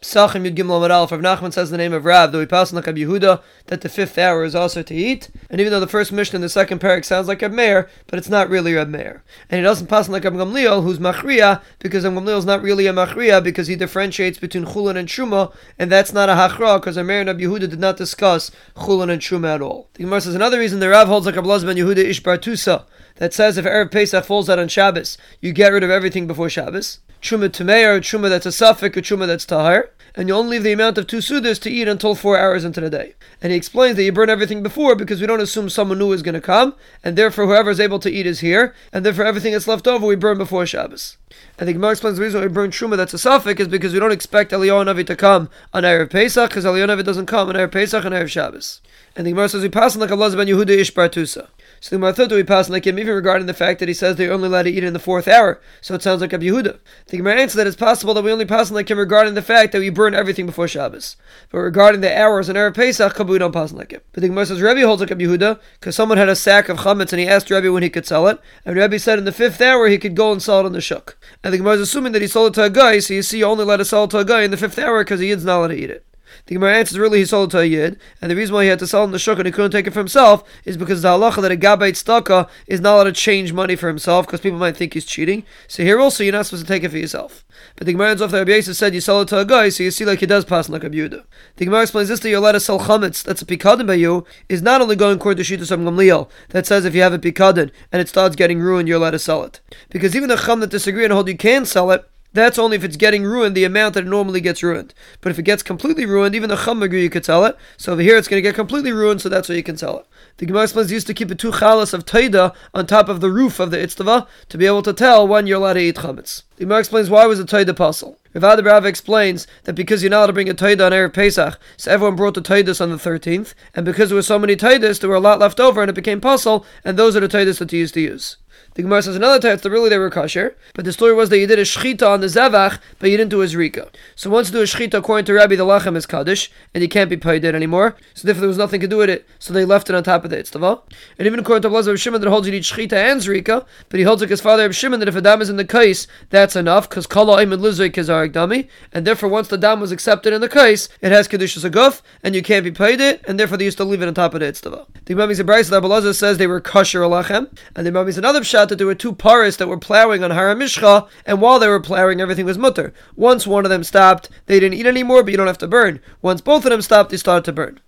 Psachim Yud Gimel Amad Aleph, Rav Nachman says the name of Rav, though he passed like Yehuda, that the fifth hour is also to eat. And even though the first Mishnah in the second parak sounds like Reb Meir, but it's not really Reb Meir. And he doesn't pass like Reb Gamliel, who's Machriya, because Reb Gamliel is not really a Machriya, because he differentiates between Chulin and Shuma, and that's not a Hachra, because Reb Meir and Reb Yehuda did not discuss Chulin and Shuma at all. The Gemara says another reason the Rav holds like Reb ben Yehuda Ish Bartusa, that says if Erev Pesach falls out on Shabbos, you get rid of everything before Shabbos. Truma Tamei, or Truma that's a safek, or Truma that's Tahar and you only leave the amount of two sudas to eat until four hours into the day. And he explains that you burn everything before because we don't assume someone new is going to come, and therefore whoever is able to eat is here, and therefore everything that's left over we burn before Shabbos. And the Gemara explains the reason why we burn Truma that's a safek is because we don't expect Eliyahu to come on Erev Pesach, because Eliyahu Navi doesn't come on Erev Pesach and Erev Shabbos. And the Gemara says we pass like Allah ben Yehuda Ish Bartusa. So the Gemara thought that we pass like him even regarding the fact that he says they're only allowed to eat in the fourth hour. So it sounds like Rabbi Yehuda. The Gemara answers that it's possible that we only pass like him regarding the fact that we burn everything before Shabbos. But regarding the hours and Erev Pesach, we don't pass like him. But the Gemara says Rabbi holds like Rabbi Yehuda because someone had a sack of chametz and he asked Rabbi when he could sell it, and Rabbi said in the fifth hour he could go and sell it on the shuk. And the Gemara is assuming that he sold it to a guy, so you see you only let it sell it to a guy in the fifth hour because he is not allowed to eat it. The Gemara answers really he sold it to a yid, and the reason why he had to sell it in the shuk and he couldn't take it for himself is because the halacha that a gabbai tzedaka is not allowed to change money for himself because people might think he's cheating. So here also you're not supposed to take it for yourself. But the Gemara ends off that Rabbi Yosef said you sell it to a guy, so you see like he does pass like a Yehuda. The Gemara explains this that you're allowed to sell chametz that's a pikadon by you is not only going according to Shita Gamliel that says if you have a pikadon and it starts getting ruined you're allowed to sell it because even the chum that disagree and hold you can sell it that's only if it's getting ruined the amount that it normally gets ruined. But if it gets completely ruined, even the chum agree you could sell it. So over here it's going to get completely ruined, so that's why you can sell it. The Gemara explains used to keep a two chalas of taida on top of the roof of the itztava to be able to tell when you're allowed to eat chametz. The Gemara explains why was the taida pasul. Rav Rav explains that because you're not allowed to bring a taida on Erev Pesach, so everyone brought the taidas on the 13th, and because there were so many taidas, there were a lot left over, and it became pasul, and those are the taidas that you used to use. The Gemara says another time that really they were kosher, but the story was that you did a shchita on the zevach, but you didn't do a zrika. So once you do a shchita according to Rabbi, the lachem is kaddish, and you can't be paid it anymore. So therefore there was nothing to do with it, so they left it on top of the itztava. And even according to Blazer Shimon that holds you need shchita and zrika, but he holds like his father of Shimon that if a dam is in the case, that's enough, because kala im and lizrik is dami, and therefore once the dam was accepted in the case, it has kedushas aguf, and you can't be paid it, and therefore they used to leave it on top of the itztava. The Imam a that Blazer says they were kosher alachem, and the Imam another pshat that there were two paris that were plowing on Har HaMishcha, and while they were plowing, everything was mutar. Once one of them stopped, they didn't eat anymore, but you don't have to burn. Once both of them stopped, they started to burn.